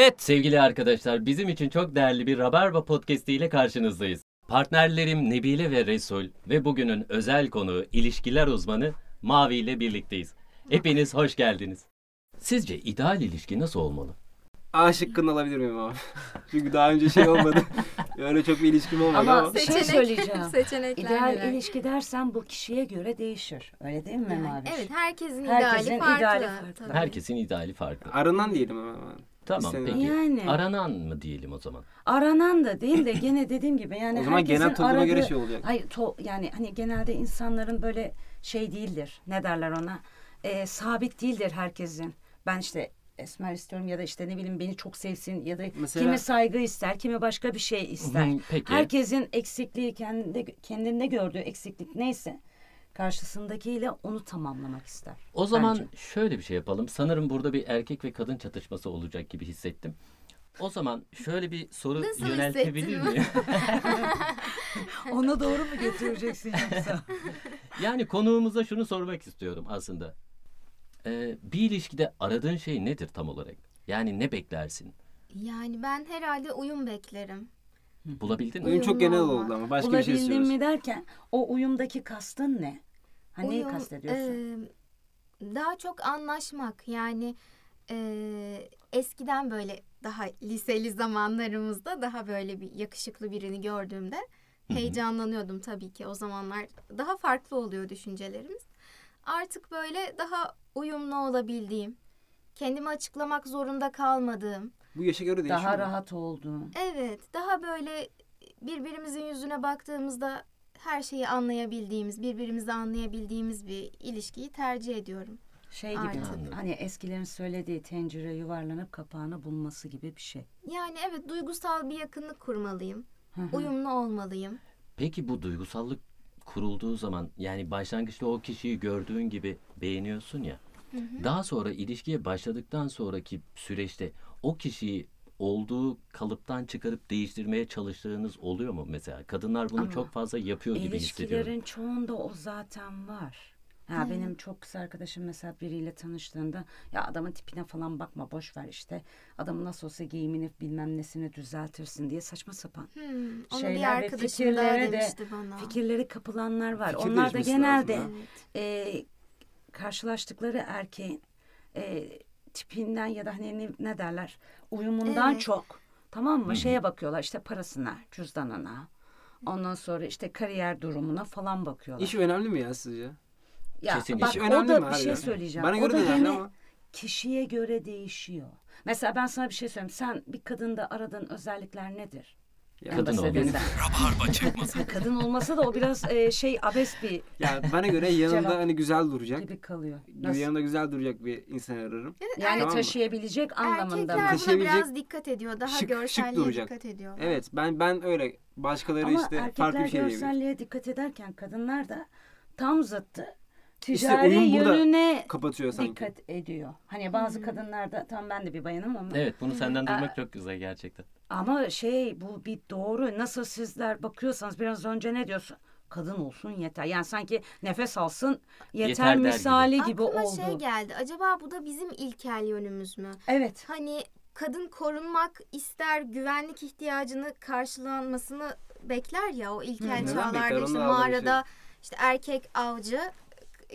Evet sevgili arkadaşlar bizim için çok değerli bir Rabarba podcast ile karşınızdayız. Partnerlerim Nebile ve Resul ve bugünün özel konuğu ilişkiler uzmanı Mavi ile birlikteyiz. Hepiniz hoş geldiniz. Sizce ideal ilişki nasıl olmalı? A şıkkını alabilir miyim abi? Çünkü daha önce şey olmadı. Öyle çok bir ilişkim olmadı Ama ama. şey Seçenek- söyleyeceğim. Seçenekler İdeal neler? ilişki dersen bu kişiye göre değişir. Öyle değil mi Yani Maviş? Evet herkesin, Herkesin ideali farklı. ideali farklı. tabii. Herkesin ideali farklı. Arınan diyelim ama. Tamam İstemiyorum. peki. Yani. Aranan mı diyelim o zaman? Aranan da değil de gene dediğim gibi yani O zaman herkesin genel topluma aradığı... göre şey olacak. Hayır to, yani hani genelde insanların böyle şey değildir. Ne derler ona? Ee, sabit değildir herkesin. Ben işte esmer istiyorum ya da işte ne bileyim beni çok sevsin ya da Mesela- kimi saygı ister, kimi başka bir şey ister. Hı, peki. Herkesin eksikliği kendinde kendinde gördüğü eksiklik neyse karşısındakiyle onu tamamlamak ister. O zaman bence. şöyle bir şey yapalım. Sanırım burada bir erkek ve kadın çatışması olacak gibi hissettim. O zaman şöyle bir soru Nasıl yöneltebilir miyim? Ona doğru mu götüreceksin yoksa? yani konuğumuza şunu sormak istiyorum aslında. Ee, bir ilişkide aradığın şey nedir tam olarak? Yani ne beklersin? Yani ben herhalde uyum beklerim. Bulabildin mi? Oyun çok genel oldu ama başka bir şey Bulabildin istiyoruz. mi derken o uyumdaki kastın ne? Ha neyi Uyum, kastediyorsun? e, daha çok anlaşmak yani e, eskiden böyle daha liseli zamanlarımızda daha böyle bir yakışıklı birini gördüğümde heyecanlanıyordum tabii ki o zamanlar daha farklı oluyor düşüncelerimiz. Artık böyle daha uyumlu olabildiğim, kendimi açıklamak zorunda kalmadığım, Bu yaşa göre değişiyor. Daha mu? rahat olduğun. Evet, daha böyle birbirimizin yüzüne baktığımızda her şeyi anlayabildiğimiz, birbirimizi anlayabildiğimiz bir ilişkiyi tercih ediyorum. Şey gibi Artık. hani eskilerin söylediği tencere yuvarlanıp kapağını bulması gibi bir şey. Yani evet duygusal bir yakınlık kurmalıyım. Uyumlu olmalıyım. Peki bu duygusallık kurulduğu zaman yani başlangıçta o kişiyi gördüğün gibi beğeniyorsun ya. Daha sonra ilişkiye başladıktan sonraki süreçte o kişiyi olduğu kalıptan çıkarıp değiştirmeye çalıştığınız oluyor mu mesela? Kadınlar bunu Ama çok fazla yapıyor gibi hissediyorum. İlişkilerin çoğunda o zaten var. Ya benim çok kız arkadaşım mesela biriyle tanıştığında ya adamın tipine falan bakma boş ver işte. Adamın nasıl olsa giyimini bilmem nesini düzeltirsin diye saçma sapan Hmm, onu bir şeyler ve arkadaşım daha fikirlere de demişti bana. fikirleri kapılanlar var. Fikir Onlar da genelde lazım e, karşılaştıkları erkeğin e, tipinden ya da hani ne, ne derler uyumundan Evet. çok tamam mı şeye bakıyorlar işte parasına cüzdanına ondan sonra işte kariyer durumuna falan bakıyorlar. İş önemli mi ya sizce? ya Kesinlikle. bak İş o da bir şey söyleyeceğim. Bana o göre da de gene ama. kişiye göre değişiyor. Mesela ben sana bir şey söyleyeyim. Sen bir kadında aradığın özellikler nedir? Ya, Kadın olması. sen- Kadın olmasa da o biraz e, şey abes bir ya bana göre yanında Cevap. hani güzel duracak. gibi kalıyor. Nasıl? yanında güzel duracak bir insan ararım. Yani Tamam mı? taşıyabilecek anlamında mı? Erkekler buna Taşıyabilecek- biraz dikkat ediyor. Daha Şık- şık görselliğe duracak. dikkat ediyor. Evet ben ben öyle. Başkaları Ama işte erkekler farklı bir şey diyebilir. görselliğe dikkat ederken kadınlar da tam zıttı. İşte Ticari burada yönüne Kapatıyor sanki. dikkat ediyor. Hani bazı kadınlar da tam ben de bir bayanım ama Evet bunu senden duymak çok güzel gerçekten. Ama şey bu bir doğru. Nasıl sizler bakıyorsanız biraz önce ne diyorsun? Kadın olsun yeter. Yani sanki nefes alsın yeter, Yeter der gibi. misali gibi, Aklıma oldu. şey geldi. Acaba bu da bizim ilkel yönümüz mü? Evet. Hani kadın korunmak ister güvenlik ihtiyacını karşılanmasını bekler ya o ilkel Neden bekler? çağlarda Onun işte da aldığı mağarada işte erkek avcı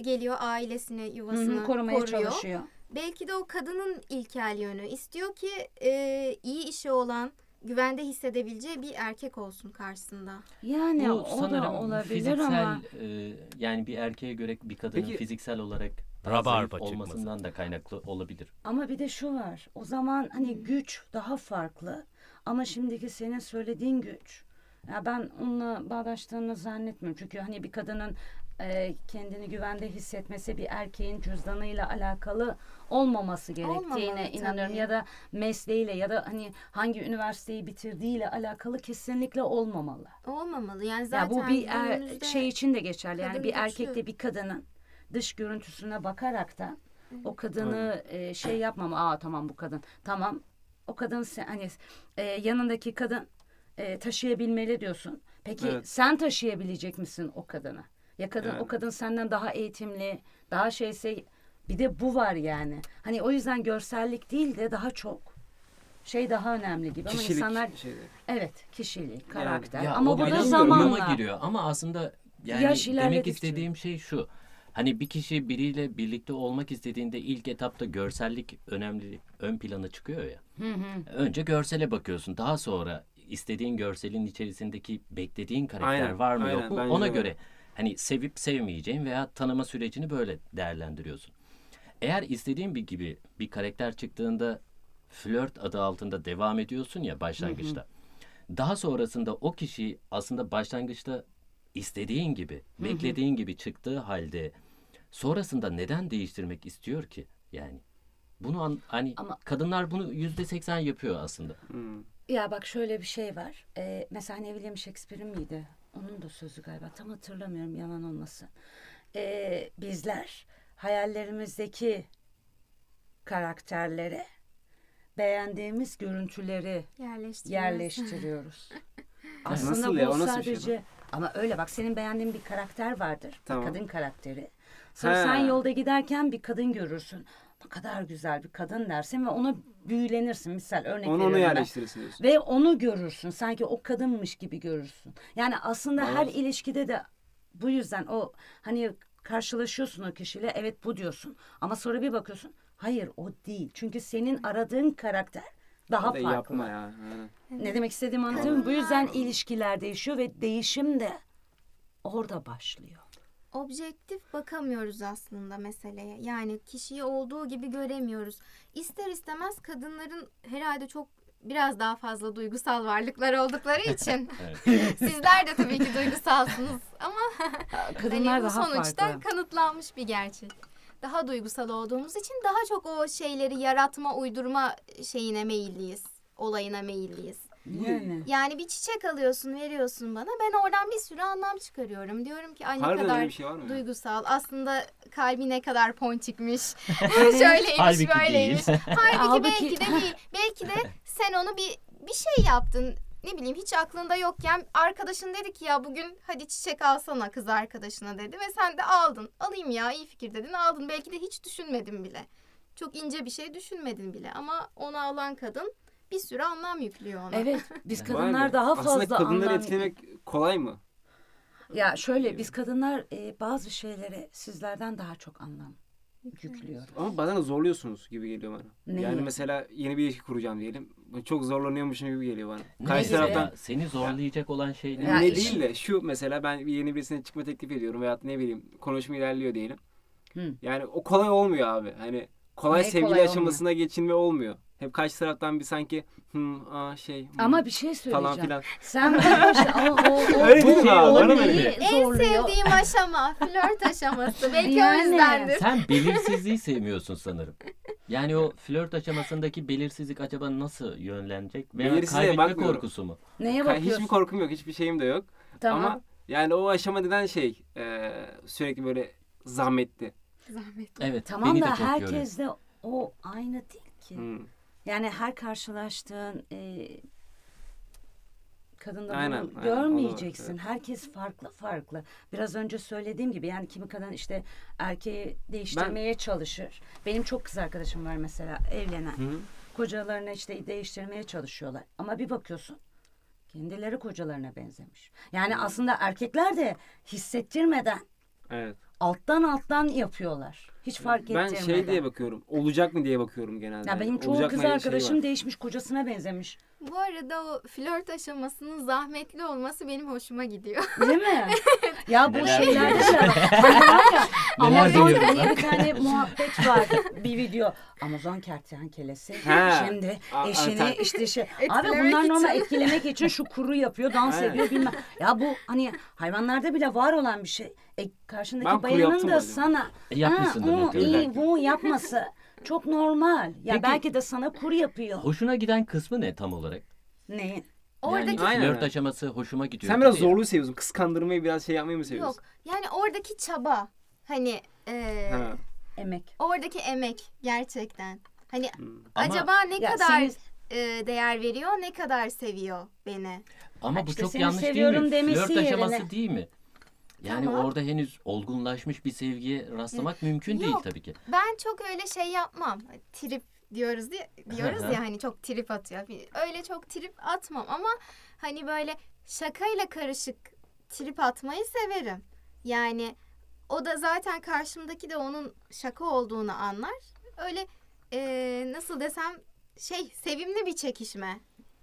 geliyor ailesini Hı yuvasını hı, korumaya koruyor. çalışıyor. Belki de o kadının ilkel yönü istiyor ki e, iyi işi olan güvende hissedebileceği bir erkek olsun karşısında. Yani Bu o da sanırım olabilir fiziksel ama e, yani bir erkeğe göre bir kadının Peki- fiziksel olarak daha Rabarba zayıf çıkması. olmasından da kaynaklı olabilir. Ama bir de şu var. O zaman hani güç daha farklı. Ama şimdiki senin söylediğin güç. Ya ben onunla bağdaştığını zannetmiyorum. Çünkü hani bir kadının e, kendini güvende hissetmesi bir erkeğin cüzdanıyla alakalı olmaması gerektiğine Olmamalı inanıyorum. tabii. Ya da mesleğiyle ya da hani hangi üniversiteyi bitirdiğiyle alakalı kesinlikle olmamalı. Olmamalı. Yani zaten ya bu bir er- şey için de geçerli. Yani bir güçlü. erkekle bir kadının dış görüntüsüne bakarak da o kadını e, şey yapmama. Aa tamam bu kadın. Tamam. O kadın sen, hani e, yanındaki kadın e, taşıyabilmeli diyorsun. Peki Evet. sen taşıyabilecek misin o kadını? Ya kadın Evet. o kadın senden daha eğitimli, daha şeyse bir de bu var yani. Hani o yüzden görsellik değil de daha çok şey daha önemli gibi ama Kişilik insanlar şeyleri. evet kişilik, karakter Ya ama bu da zamanla. giriyor ama aslında yani Yaş demek istediğim şey şu. Hani bir kişi biriyle birlikte olmak istediğinde ilk etapta görsellik önemli ön plana çıkıyor ya. Önce görsele bakıyorsun. Daha sonra istediğin görselin içerisindeki beklediğin karakter Aynen, var mı aynen. yok mu ona göre hani sevip sevmeyeceğin veya tanıma sürecini böyle değerlendiriyorsun. Eğer istediğin bir gibi bir karakter çıktığında flört adı altında devam ediyorsun ya başlangıçta. Daha sonrasında o kişi aslında başlangıçta istediğin gibi, beklediğin gibi çıktığı halde sonrasında neden değiştirmek istiyor ki? Yani bunu an- hani Ama- kadınlar bunu yüzde seksen yapıyor aslında. Hmm. Ya bak şöyle bir şey var. Ee, mesela ne bileyim Shakespeare'in miydi? Onun da sözü galiba. Tam hatırlamıyorum yalan olmasın. Ee, bizler hayallerimizdeki karakterlere beğendiğimiz görüntüleri Yerleştiriyoruz. yerleştiriyoruz. Aslında Nasıl bu ya? O nasıl bir şey sadece ama öyle bak senin beğendiğin bir karakter vardır. Tamam. Bir kadın karakteri. Sonra Ha. sen yolda giderken bir kadın görürsün. Ne kadar güzel bir kadın dersin ve ona büyülenirsin. Misal örnek Onu onu veriyorum ben. yerleştirirsin diyorsun. Ve onu görürsün. Sanki o kadınmış gibi görürsün. Yani aslında her ilişkide de bu yüzden o hani karşılaşıyorsun o kişiyle evet bu diyorsun. Ama sonra bir bakıyorsun hayır o değil. Çünkü senin aradığın karakter daha farklı. yapma ya. Aynen. Ne demek istediğimi anlatıyor muyum? Bu yüzden ilişkiler değişiyor ve değişim de orada başlıyor. objektif bakamıyoruz aslında meseleye. Yani kişiyi olduğu gibi göremiyoruz. İster istemez kadınların herhalde çok biraz daha fazla duygusal varlıklar oldukları için Evet. sizler de tabii ki duygusalsınız ama Kadınlar hani bu daha sonuçta farklı. kanıtlanmış bir gerçek. Daha duygusal olduğumuz için daha çok o şeyleri yaratma, uydurma şeyine meyilliyiz. Olayına meyilliyiz. Yani. Yani bir çiçek alıyorsun, veriyorsun bana. Ben oradan bir sürü anlam çıkarıyorum. Diyorum ki ay ne Harbiden kadar bir şey var mı? ya? duygusal. Aslında kalbi ne kadar ponçikmiş. Şöyleymiş, Halbuki böyleymiş. değil. Halbuki, Halbuki- belki de değil. Belki de sen onu bir bir şey yaptın. Ne bileyim hiç aklında yokken arkadaşın dedi ki ya bugün hadi çiçek alsana kız arkadaşına dedi ve sen de aldın. Alayım ya iyi fikir dedin aldın. Belki de hiç düşünmedin bile. Çok ince bir şey düşünmedin bile ama onu alan kadın bir sürü anlam yüklüyor ona. Evet biz kadınlar daha fazla Aslında kadınları anlam- etkilemek kolay mı? Ya şöyle biz kadınlar e, bazı şeylere sizlerden daha çok anlam yüklüyoruz. Ama bazen zorluyorsunuz gibi geliyor bana. Neyi? Yani mesela yeni bir ilişki kuracağım diyelim. Çok zorlanıyormuşum gibi geliyor bana. Karşı gibi taraftan ya? Seni zorlayacak olan şey ne? Ya ne iş- değil de şu mesela ben yeni birisine çıkma teklif ediyorum veya ne bileyim konuşma ilerliyor diyelim. Hı. Yani o kolay olmuyor abi. Hani kolay Ne sevgili kolay aşamasına geçilme olmuyor. Hep karşı taraftan bir sanki hmm, aa şey hmm, Ama bir şey falan söyleyeceğim. filan. Sen başta o, o, o, Öyle değil mi abi? o Bana mı neyi? En zorluyor? sevdiğim aşama flört aşaması. Belki Yani. o yüzdendir. Sen belirsizliği sevmiyorsun sanırım. Yani o flört aşamasındaki belirsizlik acaba nasıl yönlenecek? Veya Belirsizliğe kaybetme bakmıyorum. korkusu mu? Neye bakıyorsun? Hiçbir korkum yok, hiçbir şeyim de yok. tamam. Ama yani o aşama neden şey e, sürekli böyle zahmetli. Zahmet. Evet, tamam beni de da çok yoruyor. herkes de o aynı değil ki. Hmm. Yani her karşılaştığın e, kadında Aynen, bunu aynen, görmeyeceksin. evet. Herkes farklı farklı. Biraz önce söylediğim gibi yani kimi kadın işte erkeği değiştirmeye çalışır. Benim çok kız arkadaşım var mesela evlenen. Hı. Kocalarını işte değiştirmeye çalışıyorlar. Ama bir bakıyorsun kendileri kocalarına benzemiş. Yani aslında erkekler de hissettirmeden Evet. alttan alttan yapıyorlar. Hiç fark ben ettirmeden. şey diye bakıyorum. Olacak mı diye bakıyorum genelde. Ya benim çoğu Olacak kız şey arkadaşım var. değişmiş kocasına benzemiş. Bu arada o flört aşamasının zahmetli olması benim hoşuma gidiyor. Değil mi? ya bu Neler şeylerde duyuyoruz? de var ya Neler Amazon duyuyoruz diye lan? bir tane muhabbet vardı bir video. Amazon kertenkelesi Ha. şimdi A- eşini işte şey. Abi Etkilemek bunlar normal için. etkilemek için şu kuru yapıyor dans Aynen. ediyor bilmem. Ya bu hani hayvanlarda bile var olan bir şey. E karşındaki Ben kuru bayanın yaptım da acaba? sana E, yapmışsındır "Ha, o muhtemelen. iyi bu yapması çok normal. Ya Peki- belki de sana kuru yapıyor. Hoşuna giden kısmı ne tam olarak? Neyin? Oradaki Yani Aynen. flört aşaması hoşuma gidiyor. Sen biraz dedi ya. zorluğu seviyorsun. Kıskandırmayı biraz şey yapmayı mı seviyorsun? yok. Yani oradaki çaba. Hani e, Ha. Emek. oradaki emek gerçekten. Hani Hmm. Ama- acaba ne Ya kadar seni- e, değer veriyor, ne kadar seviyor beni? Ama bu İşte çok seni yanlış değil seviyorum mi? demesi Flört aşaması yerine- değil mi? Yani Tamam. orada henüz olgunlaşmış bir sevgiye rastlamak mümkün değil Yok. tabii ki. Ben çok öyle şey yapmam. Trip diyoruz diye diyoruz ya hani çok trip atıyor. Öyle çok trip atmam ama hani böyle şakayla karışık trip atmayı severim. Yani o da zaten karşımdaki de onun şaka olduğunu anlar. Öyle eee, nasıl desem şey sevimli bir çekişme.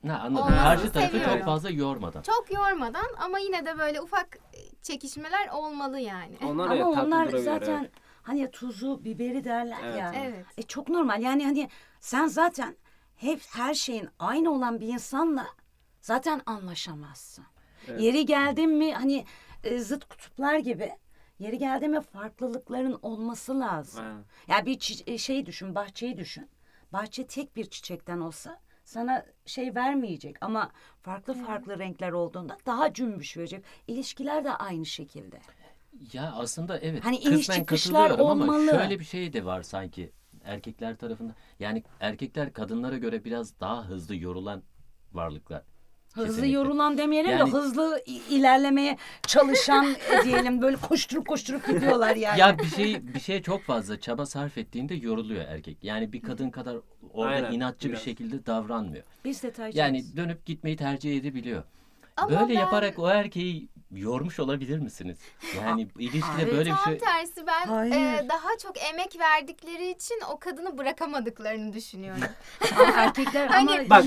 Ha, anladım. Olmasını Karşı tarafı seviyorum. çok fazla yormadan. Çok yormadan ama yine de böyle ufak çekişmeler olmalı yani. Onlar Ama onlar zaten hani tuzu biberi derler Evet, ya. evet. E çok normal. Yani hani sen zaten hep her şeyin aynı olan bir insanla zaten anlaşamazsın. Evet. Yeri geldi mi hani e, zıt kutuplar gibi yeri geldi mi farklılıkların olması lazım. Aynen. Ya bir çi- e, şey düşün, bahçeyi düşün. Bahçe tek bir çiçekten olsa sana şey vermeyecek ama farklı farklı renkler olduğunda daha cümbüş verecek. İlişkiler de aynı şekilde. Ya aslında evet Hani iniş çıkışlar katılıyorum ama olmalı. şöyle bir şey de var sanki erkekler tarafında. Yani erkekler kadınlara göre biraz daha hızlı yorulan varlıklar. Hızlı Kesinlikle. yorulan demeyelim Yani- de hızlı ilerlemeye çalışan e, diyelim böyle koşturup koşturup gidiyorlar yani. Ya bir şey bir şeye çok fazla çaba sarf ettiğinde yoruluyor erkek. Yani bir kadın kadar orada Aynen, inatçı biraz. bir şekilde davranmıyor. Biz detaycıyız. Yani dönüp gitmeyi tercih edebiliyor. Ama Böyle ben- yaparak o erkeği yormuş olabilir misiniz? Yani ilişkide hayır, böyle bir Tam şey tersi ben Hayır. e, daha çok emek verdikleri için o kadını bırakamadıklarını düşünüyorum. Ama erkekler Hani- ama Bak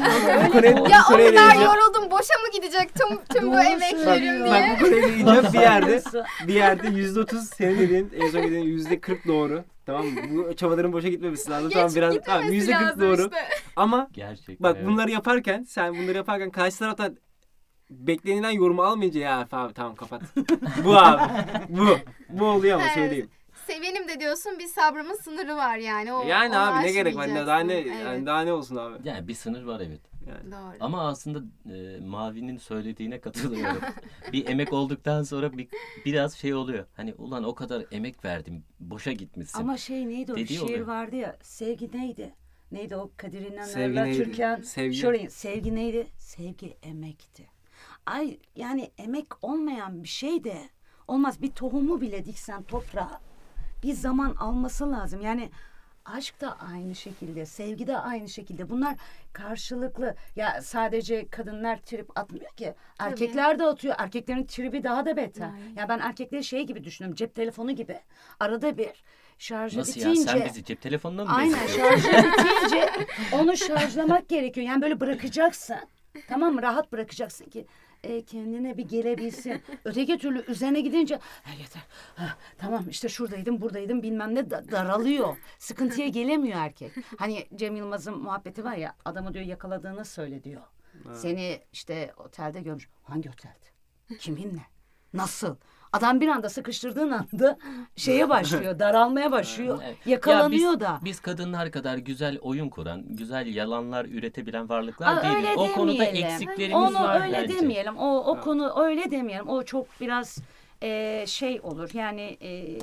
öyle bu konuya, ya o kadar yoruldum boşa mı gidecek tüm, tüm bu emeklerim diye. Bak bu konuya değineceğim bir yerde. Bir yerde yüzde otuz senin dediğin, en son dediğin yüzde kırk doğru. Tamam mı? Bu çabaların boşa gitmemesi lazım. Geç tamam biraz tamam, yüzde kırk doğru. işte. Ama gerçekten bak evet. bunları yaparken sen bunları yaparken karşı taraftan beklenilen yorumu almayınca ya abi tamam kapat. bu abi. Bu. Bu oluyor ama Evet. söyleyeyim. Sevenim de diyorsun bir sabrımın sınırı var yani. O, Yani onu abi ne gerek var? Ne, daha ne aşmayacaksın. yani Evet, daha ne olsun abi? Yani bir sınır var evet. Yani. Doğru. Ama aslında e, Mavi'nin söylediğine katılıyorum. bir emek olduktan sonra bir, biraz şey oluyor. Hani ulan o kadar emek verdim, boşa gitmişsin. Ama şey neydi o bir Dediği şiir oluyor. vardı ya sevgi neydi? Neydi o Kadir Sevgi İnanır'la neydi? Türkan Sevgi. Şoray sevgi neydi? Sevgi emekti. Ay yani emek olmayan bir şey de olmaz. Bir tohumu bile diksen toprağa bir zaman alması lazım. Yani aşk da aynı şekilde, sevgi de aynı şekilde. Bunlar karşılıklı. Ya sadece kadınlar trip atmıyor ki. Erkekler de atıyor. Erkeklerin tribi daha da beter. Aynen. Ya ben erkekleri şey gibi düşünüyorum. Cep telefonu gibi. Arada bir şarjı Nasıl ya bitince. sen bizi cep telefonuna mı Aynen şarjı bitince onu şarjlamak gerekiyor. Yani böyle bırakacaksın. Tamam mı? Rahat bırakacaksın ki e, kendine bir gelebilsin. Öteki türlü üzerine gidince ha, yeter. Ha, tamam işte şuradaydım buradaydım bilmem ne da- daralıyor. Sıkıntıya gelemiyor erkek. Hani Cem Yılmaz'ın muhabbeti var ya adamı diyor yakaladığını söyle diyor. Seni işte otelde görmüş. Hangi otelde? Kiminle? Nasıl? Adam bir anda sıkıştırdığın anda şeye başlıyor, daralmaya başıyor. Evet. Yakalanıyor Ya biz, da. Biz kadınlar kadar güzel oyun kuran, güzel yalanlar üretebilen varlıklar Aa, değiliz. öyle O konuda demeyelim. eksiklerimiz Onu var öyle bence. demeyelim. O o konu öyle demeyelim. O çok biraz e, şey olur. Yani e,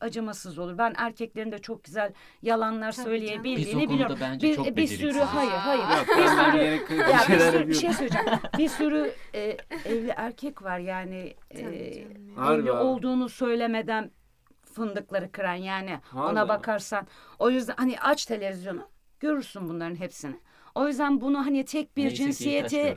acımasız olur. Ben erkeklerin de çok güzel yalanlar Tabii söyleyebildiğini Biz o konuda biliyorum. bence bir, çok bir beceriksiz. sürü hayır hayır. Yok bir sürü ya bir, şeyler sürü, bir şey söyleyeceğim. Bir sürü e, evli erkek var yani e, canım evli olduğunu söylemeden fındıkları kıran yani Harbi ona bakarsan o yüzden hani aç televizyonu görürsün bunların hepsini. O yüzden bunu hani tek bir Neyse cinsiyete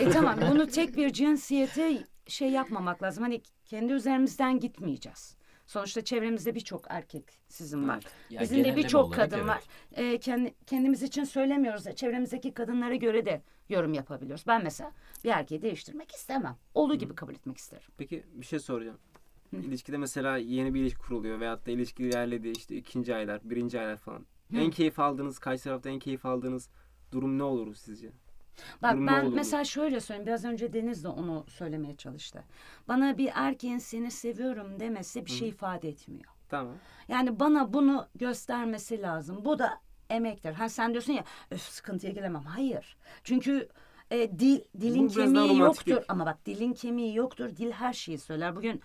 e tamam bunu tek bir cinsiyete şey yapmamak lazım. Hani kendi üzerimizden gitmeyeceğiz. Sonuçta çevremizde birçok erkek sizin var. Ya Bizim de birçok kadın evet. var. E, kendi, kendimiz için söylemiyoruz. da Çevremizdeki kadınlara göre de yorum yapabiliyoruz. Ben mesela bir erkeği değiştirmek istemem. Olduğu gibi kabul etmek isterim. Peki bir şey soracağım. İlişkide mesela yeni bir ilişki kuruluyor veyahut da ilişki ilerledi işte ikinci aylar, birinci aylar falan. En keyif aldığınız, karşı tarafta en keyif aldığınız durum ne olur sizce? Bak Durum ben mesela şöyle söyleyeyim. Biraz önce Deniz de onu söylemeye çalıştı. Bana bir erkeğin seni seviyorum demesi bir şey ifade etmiyor. Tamam. Yani bana bunu göstermesi lazım. Bu da emektir. Ha sen diyorsun ya öf sıkıntıya gelemem. Hayır. Çünkü e, dil dilin Bu kemiği yoktur. Ama bak dilin kemiği yoktur. Dil her şeyi söyler. Bugün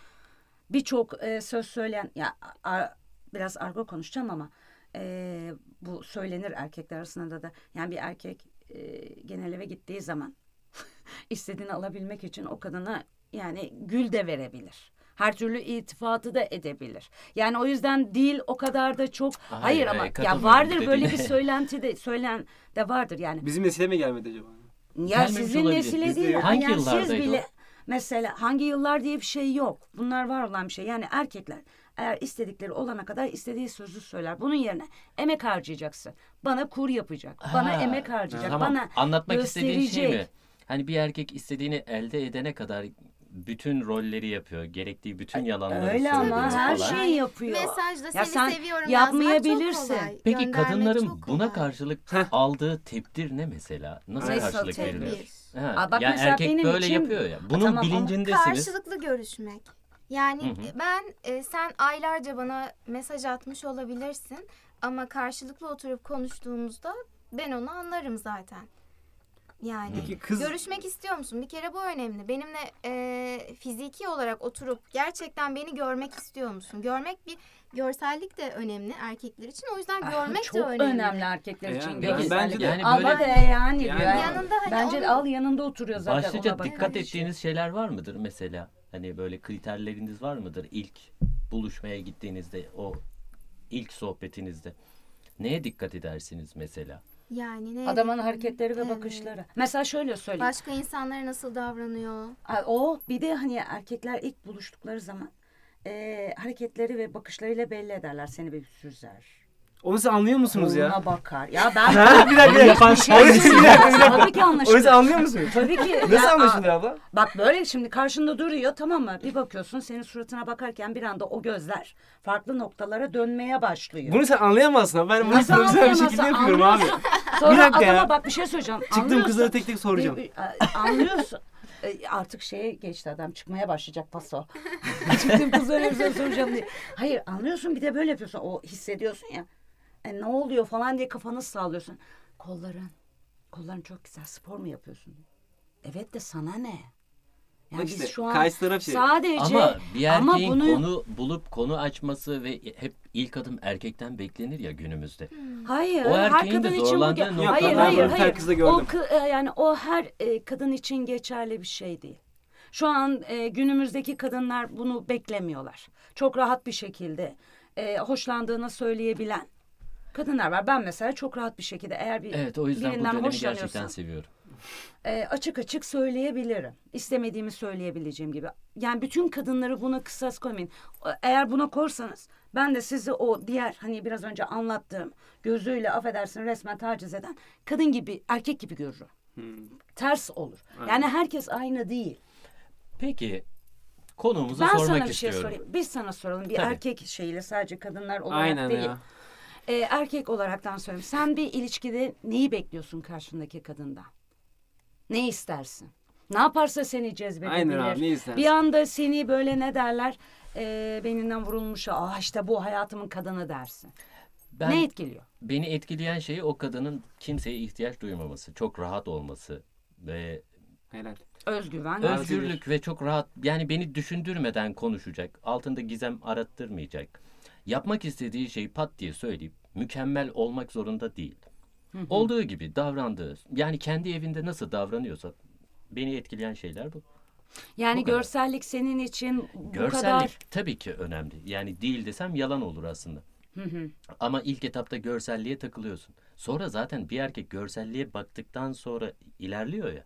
birçok e, söz söyleyen ya a- biraz argo konuşacağım ama e, bu söylenir erkekler arasında da. Yani bir erkek e, genel eve gittiği zaman istediğini alabilmek için o kadına yani gül de verebilir. Her türlü iltifatı da edebilir. Yani o yüzden dil o kadar da çok Hayır, hayır, hayır, ama ya vardır böyle bir dediğine. söylenti de söylen de vardır yani. Bizim nesile mi gelmedi acaba? Ya Gelmemiş sizin olabilir. nesile Bizde değil. yok. Hangi yani yıllardaydı siz bile o? mesela hangi yıllar diye bir şey yok. Bunlar var olan bir şey. Yani erkekler eğer istedikleri olana kadar istediği sözü söyler. Bunun yerine emek harcayacaksın. Bana kur yapacak. Bana Ha, emek harcayacak. Tamam. Bana Anlatmak istediğin şey mi? gösterecek. Hani bir erkek istediğini elde edene kadar bütün rolleri yapıyor. Gerektiği bütün yalanları Öyle ama söylüyor her falan. şeyi yapıyor. Mesajda Ya seni sen seviyorum yapmayabilirsin. çok kolay. Peki Göndermek kadınların çok buna kolay. karşılık Heh. aldığı tepdir ne mesela? Nasıl Nasıl karşılık? Tepdir. Ha, Aa, bak ya mesela erkek benim böyle için- yapıyor ya. Bunun tamam ama bilincindesiniz. Karşılıklı görüşmek. Yani Hı hı. ben e, sen aylarca bana mesaj atmış olabilirsin ama karşılıklı oturup konuştuğumuzda ben onu anlarım zaten. Yani Peki kız görüşmek istiyor musun? Bir kere bu önemli. Benimle e, fiziki olarak oturup gerçekten beni görmek istiyor musun? Görmek bir görsellik de önemli erkekler için. O yüzden görmek Ah, çok de önemli. erkekler Yani için ben- görsellik. bence de- Yani Ama böyle- de yani, Yani- yani Yanında hani bence onu- al yanında oturuyor zaten Başlıca dikkat Evet. ettiğiniz şeyler var mıdır mesela? Hani böyle kriterleriniz var mıdır ilk buluşmaya gittiğinizde o ilk sohbetinizde? Neye dikkat edersiniz mesela? Yani ne? Adamın hareketleri ve Evet. bakışları. Mesela şöyle söyleyeyim. Başka insanlara nasıl davranıyor? O bir de hani erkekler ilk buluştukları zaman e, hareketleri ve bakışlarıyla belli ederler seni bir süzer. Onu siz anlıyor musunuz ya? Koluna bakar. Ya ben Ha, bir dakika. yapan Bir şey- bir dakika, bir dakika. Tabii ki Onu siz anlaşılır. anlıyor musunuz? Tabii ki. Nasıl Ya, abla? Bak böyle şimdi karşında duruyor tamam mı? Bir bakıyorsun senin suratına bakarken bir anda o gözler farklı noktalara dönmeye başlıyor. Bunu sen anlayamazsın abi. Ben bunu Nasıl profesyonel bir şekilde yapıyorum abi. Anlıyorsun. Sonra Bir dakika adama ya. bak bir şey söyleyeceğim. Çıktığım Anlıyorsun. kızlara tek tek soracağım. Bir- bir- Anlıyorsun. E, Artık şeye geçti adam çıkmaya başlayacak paso. Çıktığım kızlara hepsine soracağım diye. Hayır anlıyorsun bir de böyle yapıyorsun. O hissediyorsun ya. E, ne oluyor falan diye kafanı sallıyorsun. Kolların. Kolların çok güzel. Spor mu yapıyorsun? Evet de sana ne? Yani Bak biz işte, şu an karşı taraf şey- sadece Ama bir ama bunu- konu bulup konu açması ve hep ilk adım erkekten beklenir ya günümüzde. Hayır, O her erkeğin de kadın için bu zorlandığı noktalar Hayır, var. hayır, hayır. kızda gördüm. O e, yani o her e, kadın için geçerli bir şey değil. Şu an e, günümüzdeki kadınlar bunu beklemiyorlar. Çok rahat bir şekilde e, hoşlandığını söyleyebilen kadınlar var. Ben mesela çok rahat bir şekilde eğer bir Evet o yüzden bu birinden dönemi gerçekten hoşlanıyorsam seviyorum. e, açık açık söyleyebilirim. İstemediğimi söyleyebileceğim gibi. Yani bütün kadınları buna kısas koymayın. Eğer buna korsanız ben de sizi o diğer hani biraz önce anlattığım gözüyle affedersin resmen taciz eden kadın gibi erkek gibi görürüm. Hmm. Ters olur. Yani herkes aynı değil. Peki konumuza ben sormak sana bir şey istiyorum. sorayım. Biz sana soralım. Bir Tabii. erkek şeyiyle sadece kadınlar olarak Aynen değil. ya. E, erkek olaraktan söyleyeyim. Sen bir ilişkide neyi bekliyorsun karşındaki kadından? Ne istersin? Ne yaparsa seni cezbedebilir. Aynen abi ne istersin? Bir anda seni böyle ne derler? E, beyninden vurulmuş. Ah işte bu hayatımın kadını dersin. Ben Ne etkiliyor? beni etkileyen şey o kadının kimseye ihtiyaç duymaması, çok rahat olması ve Helal. Özgüven. Öz- özgürlük ve çok rahat yani beni düşündürmeden konuşacak. Altında gizem arattırmayacak. Yapmak istediği şeyi pat diye söyleyip mükemmel olmak zorunda değil. Olduğu gibi davrandığı yani kendi evinde nasıl davranıyorsa beni etkileyen şeyler bu. yani bu kadar. görsellik senin için bu Görsellik kadar tabii ki önemli. Yani değil desem yalan olur aslında. Ama ilk etapta görselliğe takılıyorsun. Sonra zaten bir erkek görselliğe baktıktan sonra ilerliyor ya.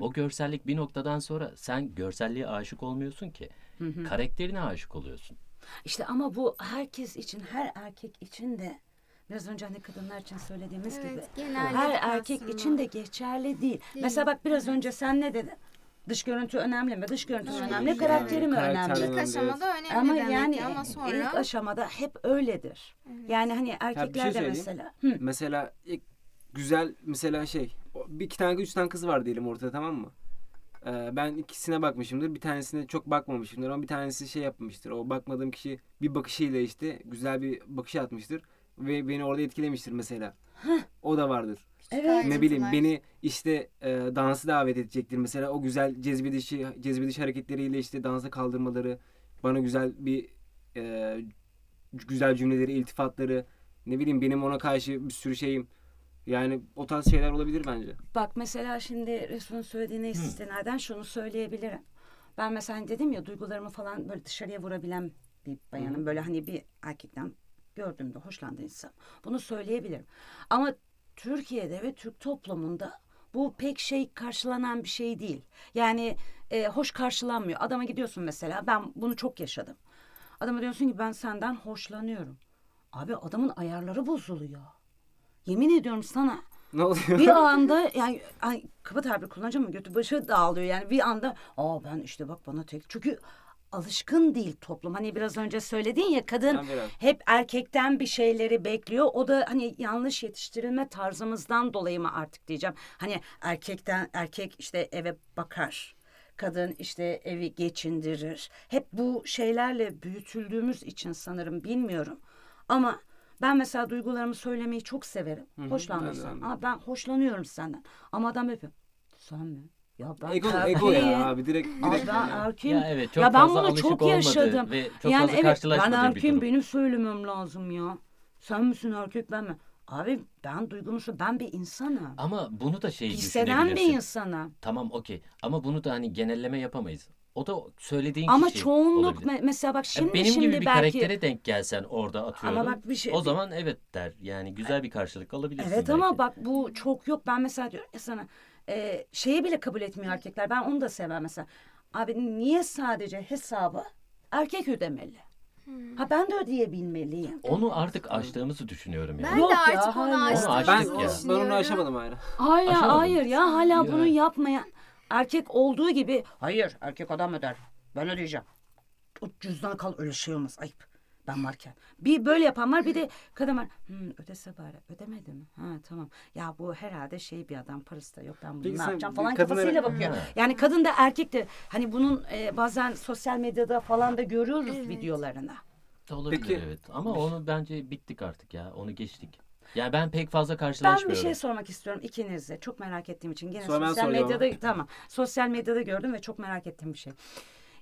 O görsellik bir noktadan sonra sen görselliğe aşık olmuyorsun ki. Karakterine aşık oluyorsun. İşte ama bu herkes için, her erkek için de biraz önce hani kadınlar için söylediğimiz Evet, gibi her erkek aslında. için de geçerli değil. Mesela bak biraz önce sen ne dedin? Dış görüntü önemli mi? Dış görüntü mü önemli, karakteri mi karakter önemli? İlk aşamada önemli Ama demek yani ki ama sonra ilk aşamada hep öyledir. Yani hani şey erkekler de söyleyeyim. mesela. Hı. Mesela ilk güzel mesela şey bir iki tane üç tane kız var diyelim ortada tamam mı? Ee, ben ikisine bakmışımdır. Bir tanesine çok bakmamışımdır ama bir tanesi şey yapmıştır. O bakmadığım kişi bir bakışıyla işte güzel bir bakış atmıştır ve beni orada etkilemiştir mesela. O da vardır. Evet. Ne bileyim beni işte e, dansı davet edecektir. Mesela o güzel cezbedişi cezbediş hareketleriyle işte dansa kaldırmaları, bana güzel bir e, güzel cümleleri, iltifatları, ne bileyim benim ona karşı bir sürü şeyim. Yani o tarz şeyler olabilir bence. Bak mesela şimdi Resul'ün söylediğine istinaden şunu söyleyebilirim. Ben mesela hani dedim ya duygularımı falan böyle dışarıya vurabilen bir bayanım. Böyle hani bir erkekten gördüğümde hoşlandıysam bunu söyleyebilirim. Ama Türkiye'de ve Türk toplumunda bu pek şey karşılanan bir şey değil. Yani e, hoş karşılanmıyor. Adama gidiyorsun mesela ben bunu çok yaşadım. Adama diyorsun ki ben senden hoşlanıyorum. Abi adamın ayarları bozuluyor. Yemin ediyorum sana. Ne oluyor? bir anda yani ay, kaba tabir kullanacağım mı götü başı dağılıyor. Yani bir anda aa ben işte bak bana tek çünkü alışkın değil toplum. Hani biraz önce söyledin ya kadın Ben biraz. hep erkekten bir şeyleri bekliyor. O da hani yanlış yetiştirilme tarzımızdan dolayı mı artık diyeceğim. Hani erkekten erkek işte eve bakar kadın işte evi geçindirir. Hep bu şeylerle büyütüldüğümüz için sanırım bilmiyorum. Ama ben mesela duygularımı söylemeyi çok severim. Hı hı, Hoşlandıysam. ben ben hoşlanıyorum senden. Ama adam yapıyor. Sen mi? Ya ben Ego, ego ya abi direkt direkt. ben erkeğim. Ya evet çok ya ben bunu çok yaşadım. ve çok yani fazla evet ben erkeğim benim söylemem lazım ya. Sen misin erkek ben mi? Abi ben duygumu sö- ben bir insanım. Ama bunu da şey Hisseden bir insanım. Tamam okey ama bunu da hani genelleme yapamayız. O da söylediğin Ama kişi çoğunluk olabilir. me- mesela bak şimdi benim şimdi gibi bir belki karaktere denk gelsen orada atıyorum. ama bak bir şey o zaman evet der. Yani güzel bir karşılık alabilirsin Evet ama belki. bak bu çok yok. Ben mesela diyorum ya sana e, şeyi bile kabul etmiyor erkekler. Ben onu da sevmem mesela. Abi niye sadece hesabı erkek ödemeli? Ha ben de ödeyebilmeliyim. Onu artık aştığımızı düşünüyorum yani. Ben Yok de ya, artık onu hayır. aştım. Onu Ben, aştık ya. ben onu aşamadım hala. Hayır hayır ya hala bunu yapmayan erkek olduğu gibi hayır erkek adam öder. Ben ödeyeceğim. O cüzdanı kal öyle şey olmaz ayıp. Ben varken. Bir böyle yapan var bir de kadın var. Hmm, ödese bari. Ödemedi mi? Ha tamam. Ya bu herhalde şey bir adam parası da yok. Ben bunu Peki ne sen yapacağım falan kadına- kafasıyla bakıyor. Yani kadın da erkek de hani bunun e, bazen sosyal medyada falan da görüyoruz Evet. videolarını. Olabilir Peki- evet. Ama onu bence bittik artık ya. Onu geçtik. Yani ben pek fazla Ben karşılaşmıyorum. bir şey sormak istiyorum ikinize. Çok merak ettiğim için. Gene Sonra ben sosyal soruyorum. medyada tamam. Sosyal medyada gördüm ve çok merak ettiğim bir şey.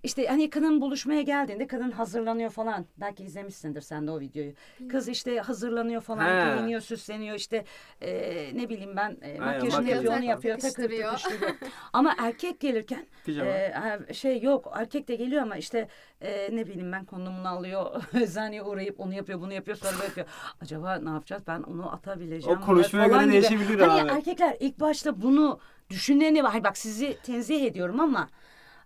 İşte hani kadın buluşmaya geldiğinde kadın hazırlanıyor falan. Belki izlemişsindir sen de o videoyu. Kız işte hazırlanıyor falan, He. giyiniyor, süsleniyor işte e, ne bileyim ben e, makyajını makyaj yapıyor, onu yapıyor, takır takıştırıyor. ama erkek gelirken e, şey yok erkek de geliyor ama işte e, ne bileyim ben konumunu alıyor. Eczaneye uğrayıp onu yapıyor, bunu yapıyor, sonra böyle yapıyor. Acaba ne yapacağız? Ben onu atabileceğim. O konuşmaya falan göre değişebilir hani abi. erkekler ilk başta bunu düşüneni var. Bak sizi tenzih ediyorum ama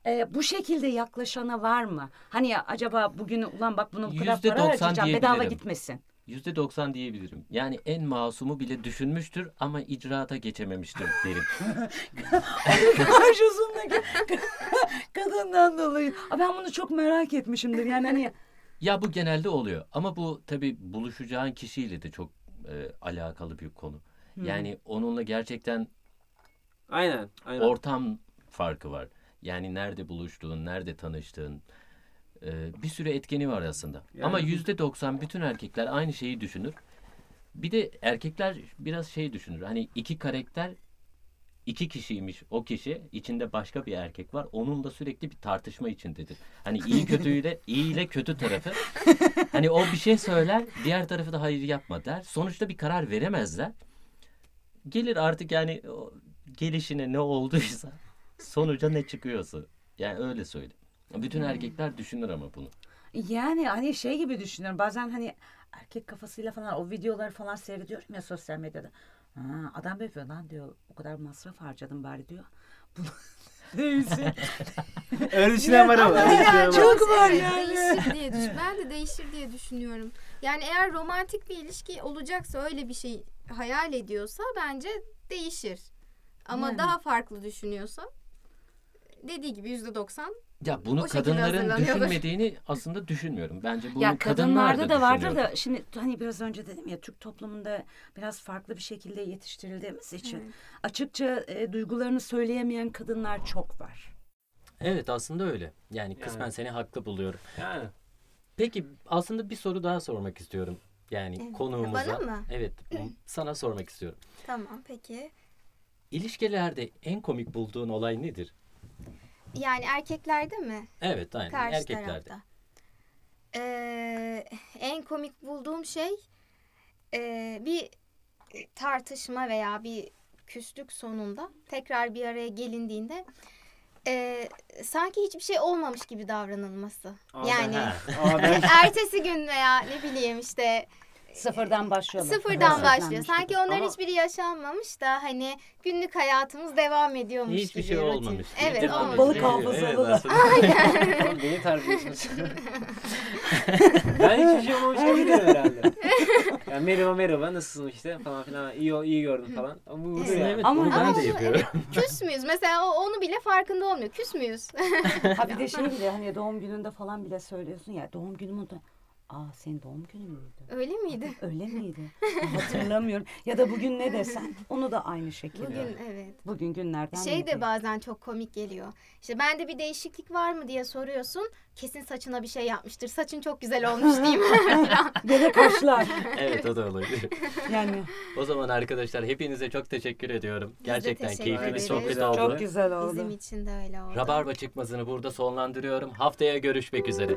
e, bu şekilde yaklaşana var mı? Hani ya acaba bugün ulan bak bunu bu kadar para harcayacağım bedava gitmesin. Yüzde doksan diyebilirim. Yani en masumu bile düşünmüştür ama icraata geçememiştir derim. Karşısındaki kadından dolayı. Aa, Ben bunu çok merak etmişimdir. Yani hani ya bu genelde oluyor ama bu tabii buluşacağın kişiyle de çok e, alakalı bir konu. Yani onunla gerçekten Aynen. Aynen. ortam farkı var. Yani nerede buluştuğun, nerede tanıştığın e, bir sürü etkeni var aslında. Yani- Ama yüzde doksan bütün erkekler aynı şeyi düşünür. Bir de erkekler biraz şey düşünür. Hani iki karakter iki kişiymiş o kişi içinde başka bir erkek var. Onunla sürekli bir tartışma içindedir. Hani iyi kötüyle iyi ile kötü tarafı. Hani o bir şey söyler, diğer tarafı da hayır yapma der. Sonuçta bir karar veremezler. Gelir artık yani gelişine ne olduysa sonuca ne çıkıyorsa. Yani öyle söyle. Bütün erkekler düşünür ama bunu. yani hani şey gibi düşünüyorum. Bazen hani erkek kafasıyla falan o videoları falan seyrediyorum ya sosyal medyada. Ha, adam yapıyor lan diyor. O kadar masraf harcadım bari diyor. Bunu. Öyle düşünen var ama. öyle düşünen var. Çok var yani. Değişir diye düş ben de değişir diye düşünüyorum. Yani eğer romantik bir ilişki olacaksa öyle bir şey hayal ediyorsa bence değişir. Ama Yani. daha farklı düşünüyorsa dediği gibi yüzde doksan Ya bunu O kadınların düşünmediğini aslında düşünmüyorum. Bence bunu Ya kadınlar kadınlarda da vardır da şimdi hani biraz önce dedim ya Türk toplumunda biraz farklı bir şekilde yetiştirildiğimiz için Evet. açıkça e, duygularını söyleyemeyen kadınlar çok var. Evet aslında öyle. Yani kısmen Yani. seni haklı buluyorum. Yani. Peki aslında bir soru daha sormak istiyorum. Yani Evet. konuğumuza. Bana mı? Evet sana sormak istiyorum. Tamam peki. İlişkilerde en komik bulduğun olay nedir? Yani erkeklerde mi? Evet aynen Karşı erkeklerde. tarafta. Ee, en komik bulduğum şey e, bir tartışma veya bir küslük sonunda tekrar bir araya gelindiğinde e, sanki hiçbir şey olmamış gibi davranılması. Aa, yani ertesi gün veya ne bileyim işte Sıfırdan başlayalım. sıfırdan başlıyor. Sanki onların Ama- hiçbiri yaşanmamış da hani günlük hayatımız devam ediyormuş Hiçbir gibi. şey rutin. olmamış. gibi. Evet Devam olmamış. Balık ediyor. hafızalı Evet, da. aslında- Oğlum beni terbiyesiz. ben hiçbir şey olmamış gibi gidiyorum herhalde. Yani merhaba merhaba nasılsın işte falan filan iyi iyi gördüm falan. Ama bu budur Aslında yani. evet, Ama- bunu ben Ama de bu- yapıyorum. Küs müyüz? Mesela o- onu bile farkında olmuyor. Küs müyüz? Ha bir de şey bile hani doğum gününde falan bile söylüyorsun ya doğum günüm oldu. Aa senin doğum günün müydü? Öyle miydi? Öyle miydi? Hatırlamıyorum. Ya da bugün ne desen onu da aynı şekilde. Bugün Bugün, evet. günlerden Şey biri. de bazen çok komik geliyor. İşte bende bir değişiklik var mı diye soruyorsun. Kesin saçına bir şey yapmıştır. Saçın çok güzel olmuş değil mi? Da kaşlar. evet o da olabilir. Yani O zaman arkadaşlar hepinize çok teşekkür ediyorum. Gerçekten teşekkür keyifli bir ederiz. sohbet Çok oldu. çok güzel oldu. Bizim için de öyle oldu. Rabarba çıkmasını burada sonlandırıyorum. Haftaya görüşmek üzere.